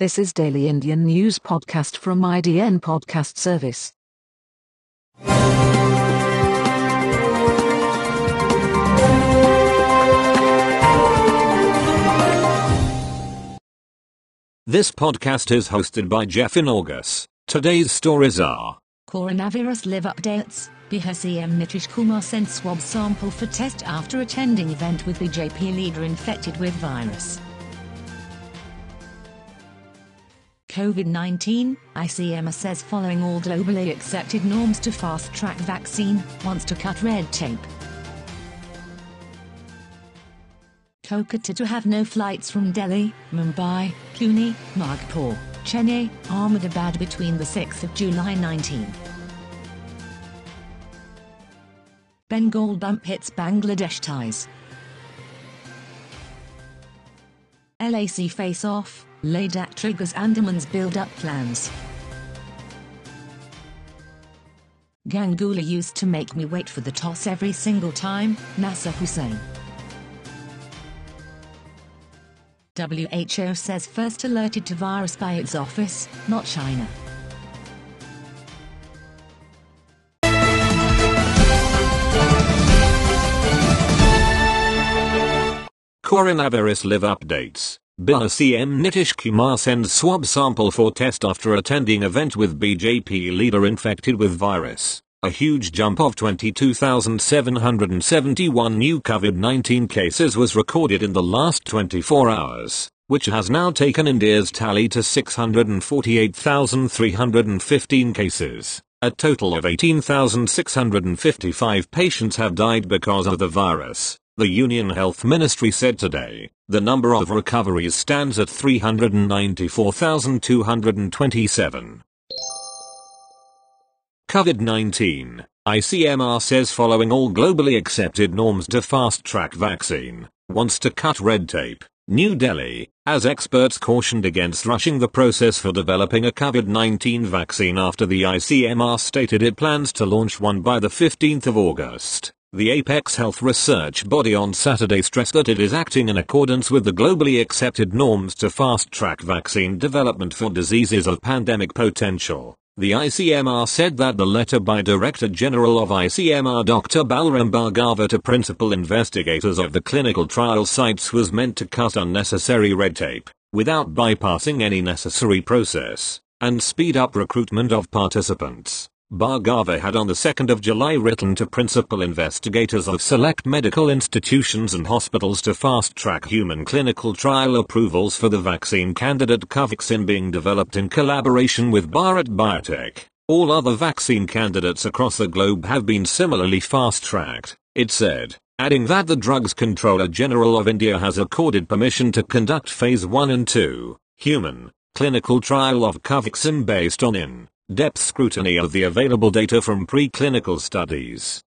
This is Daily Indian News Podcast from IDN Podcast Service. This podcast is hosted by Jeff in August. Today's stories are Coronavirus live updates. Bihar CM Nitish Kumar sent swab sample for test after attending event with BJP leader infected with virus. COVID-19, ICMR says following all globally accepted norms to fast-track vaccine, wants to cut red tape. Kolkata to have no flights from Delhi, Mumbai, Pune, Nagpur, Chennai, Ahmedabad between the 6th of July 19. Bengal bump hits Bangladesh ties. LAC face off, Ladakh triggers Andaman's build-up plans. Ganguly used to make me wait for the toss every single time, Nasser Hussain. WHO says first alerted to virus by its office, not China. Coronavirus Live Updates. Bihar CM Nitish Kumar sends swab sample for test after attending event with BJP leader infected with virus. A huge jump of 22,771 new COVID-19 cases was recorded in the last 24 hours, which has now taken India's tally to 648,315 cases. A total of 18,655 patients have died because of the virus. The Union Health Ministry said today, the number of recoveries stands at 394,227. COVID-19, ICMR says following all globally accepted norms to fast-track vaccine, wants to cut red tape. New Delhi, as experts cautioned against rushing the process for developing a COVID-19 vaccine after the ICMR stated it plans to launch one by the 15th of August. The Apex Health Research Body on Saturday stressed that it is acting in accordance with the globally accepted norms to fast-track vaccine development for diseases of pandemic potential. The ICMR said that the letter by Director General of ICMR Dr. Balram Bhargava to principal investigators of the clinical trial sites was meant to cut unnecessary red tape, without bypassing any necessary process, and speed up recruitment of participants. Bhargava had on the 2nd of July written to principal investigators of select medical institutions and hospitals to fast-track human clinical trial approvals for the vaccine candidate Covaxin being developed in collaboration with Bharat Biotech. All other vaccine candidates across the globe have been similarly fast-tracked, it said, adding that the Drugs Controller General of India has accorded permission to conduct phase 1 and 2, human, clinical trial of Covaxin based on in depth scrutiny of the available data from preclinical studies.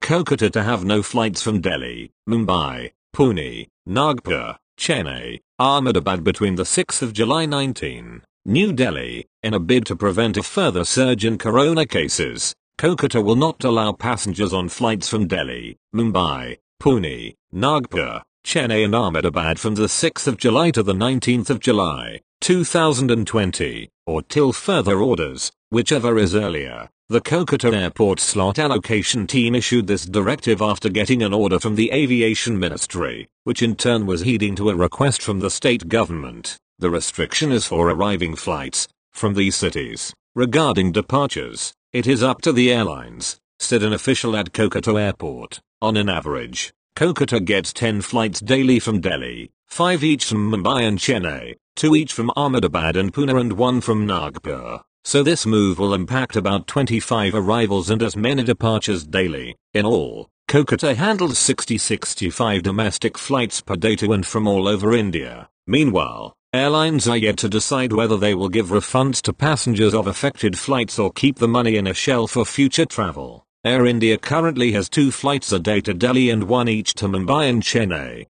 Kolkata to have no flights from Delhi, Mumbai, Pune, Nagpur, Chennai, Ahmedabad between the 6th of July 19, New Delhi, in a bid to prevent a further surge in corona cases, Kolkata will not allow passengers on flights from Delhi, Mumbai, Pune, Nagpur, Chennai and Ahmedabad from the 6th of July to the 19th of July, 2020, or till further orders, whichever is earlier. The Kolkata Airport slot allocation team issued this directive after getting an order from the Aviation Ministry, which in turn was heeding to a request from the state government. The restriction is for arriving flights from these cities. Regarding departures, it is up to the airlines, said an official at Kolkata Airport. On an average, Kolkata gets 10 flights daily from Delhi, 5 each from Mumbai and Chennai, 2 each from Ahmedabad and Pune and 1 from Nagpur. So this move will impact about 25 arrivals and as many departures daily. In all, Kolkata handles 60-65 domestic flights per day to and from all over India. Meanwhile, airlines are yet to decide whether they will give refunds to passengers of affected flights or keep the money in a shell for future travel. Air India currently has two flights a day to Delhi and one each to Mumbai and Chennai.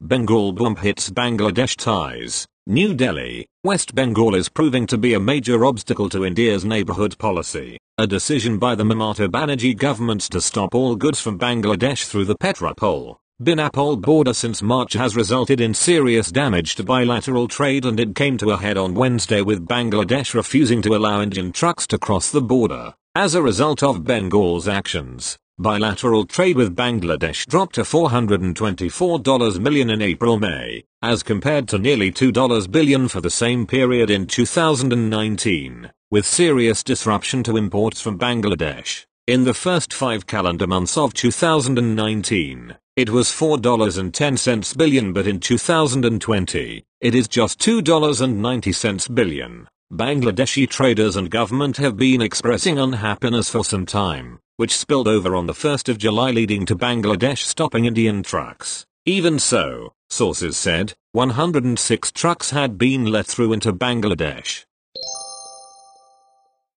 Bengal bump hits Bangladesh ties. New Delhi, West Bengal is proving to be a major obstacle to India's neighborhood policy. A decision by the Mamata Banerjee government to stop all goods from Bangladesh through the Petrapole, Benapole border since March has resulted in serious damage to bilateral trade and it came to a head on Wednesday with Bangladesh refusing to allow Indian trucks to cross the border. As a result of Bengal's actions, bilateral trade with Bangladesh dropped to $424 million in April-May, as compared to nearly $2 billion for the same period in 2019, with serious disruption to imports from Bangladesh. In the first five calendar months of 2019, it was $4.10 billion but in 2020, it is just $2.90 billion. Bangladeshi traders and government have been expressing unhappiness for some time, which spilled over on the 1st of July leading to Bangladesh stopping Indian trucks. Even so, sources said, 106 trucks had been let through into Bangladesh.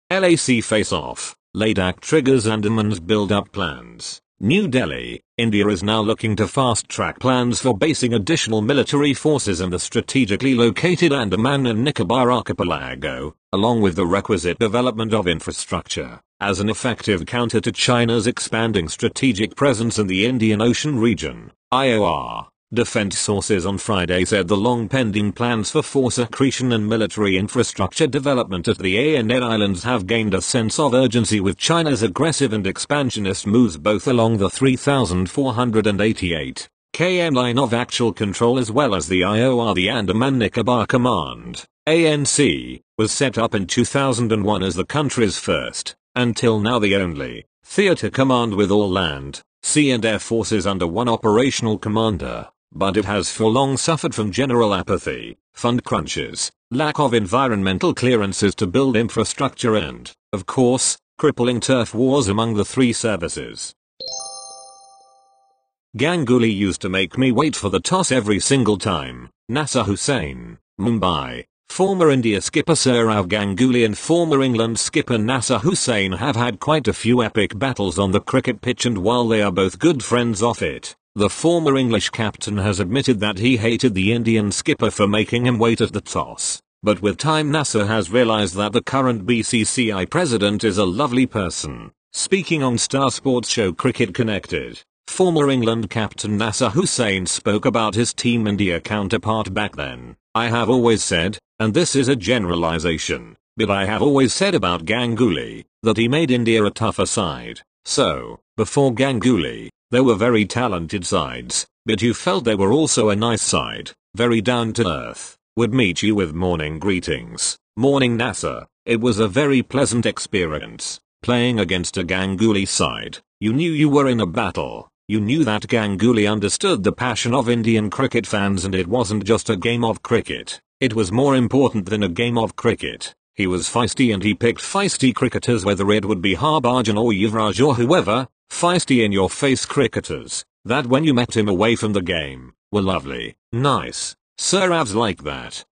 LAC face-off. Ladakh triggers Andaman's build-up plans. New Delhi, India is now looking to fast-track plans for basing additional military forces in the strategically located Andaman and Nicobar archipelago, along with the requisite development of infrastructure, as an effective counter to China's expanding strategic presence in the Indian Ocean region. IOR Defense sources on Friday said the long-pending plans for force accretion and military infrastructure development at the ANN Islands have gained a sense of urgency with China's aggressive and expansionist moves both along the 3,488 km line of actual control as well as the IOR the Andaman Nicobar Command, ANC, was set up in 2001 as the country's first, until now the only, theater command with all land, sea and air forces under one operational commander but it has for long suffered from general apathy, fund crunches, lack of environmental clearances to build infrastructure and, of course, crippling turf wars among the three services. Ganguly used to make me wait for the toss every single time. Nasser Hussain, Mumbai. Former India skipper Sourav Ganguly and former England skipper Nasser Hussain have had quite a few epic battles on the cricket pitch and while they are both good friends off it, the former English captain has admitted that he hated the Indian skipper for making him wait at the toss. But with time Nasser has realized that the current BCCI president is a lovely person. Speaking on Star Sports show Cricket Connected, former England captain Nasser Hussain spoke about his Team India counterpart back then. I have always said, and this is a generalization, but I have always said about Ganguly, that he made India a tougher side. So, before Ganguly, there were very talented sides, but you felt they were also a nice side, very down to earth, would meet you with morning greetings. Morning Nasser. it was a very pleasant experience, playing against a Ganguly side. You knew you were in a battle. You knew that Ganguly understood the passion of Indian cricket fans and it wasn't just a game of cricket. It was more important than a game of cricket. He was feisty and he picked feisty cricketers whether it would be Harbhajan or Yuvraj or whoever, feisty in your face cricketers, that when you met him away from the game, were lovely, nice, Sourav's like that.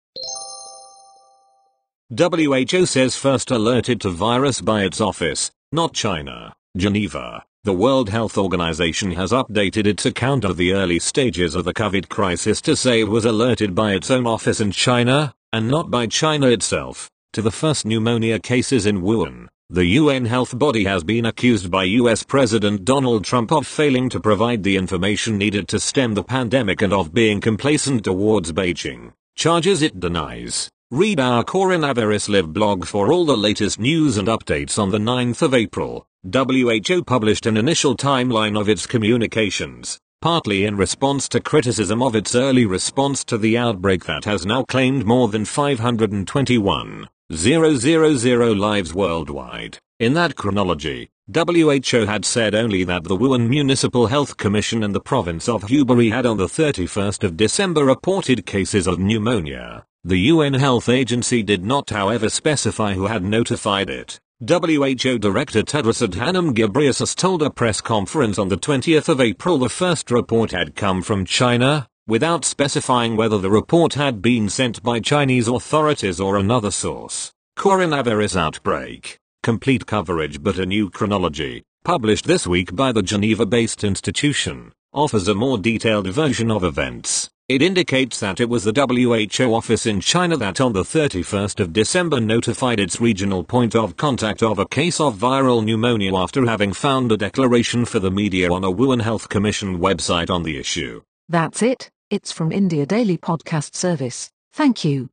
WHO says first alerted to virus by its office, not China, Geneva. The World Health Organization has updated its account of the early stages of the COVID crisis to say it was alerted by its own office in China, and not by China itself, to the first pneumonia cases in Wuhan. The UN health body has been accused by US President Donald Trump of failing to provide the information needed to stem the pandemic and of being complacent towards Beijing, charges it denies. Read our Coronavirus Live blog for all the latest news and updates on the 9th of April. WHO published an initial timeline of its communications, partly in response to criticism of its early response to the outbreak that has now claimed more than 521 000 lives worldwide. In that chronology, WHO had said only that the Wuhan Municipal Health Commission and the province of Hubei had on the 31st of December reported cases of pneumonia. The UN Health Agency did not however specify who had notified it. WHO Director Tedros Adhanom Ghebreyesus told a press conference on the 20th of April the first report had come from China, without specifying whether the report had been sent by Chinese authorities or another source. Coronavirus outbreak. Complete coverage but a new chronology, published this week by the Geneva-based institution, offers a more detailed version of events. It indicates that it was the WHO office in China that on the 31st of December notified its regional point of contact of a case of viral pneumonia after having found a declaration for the media on a Wuhan Health Commission website on the issue. That's it, it's from India Daily Podcast Service. Thank you.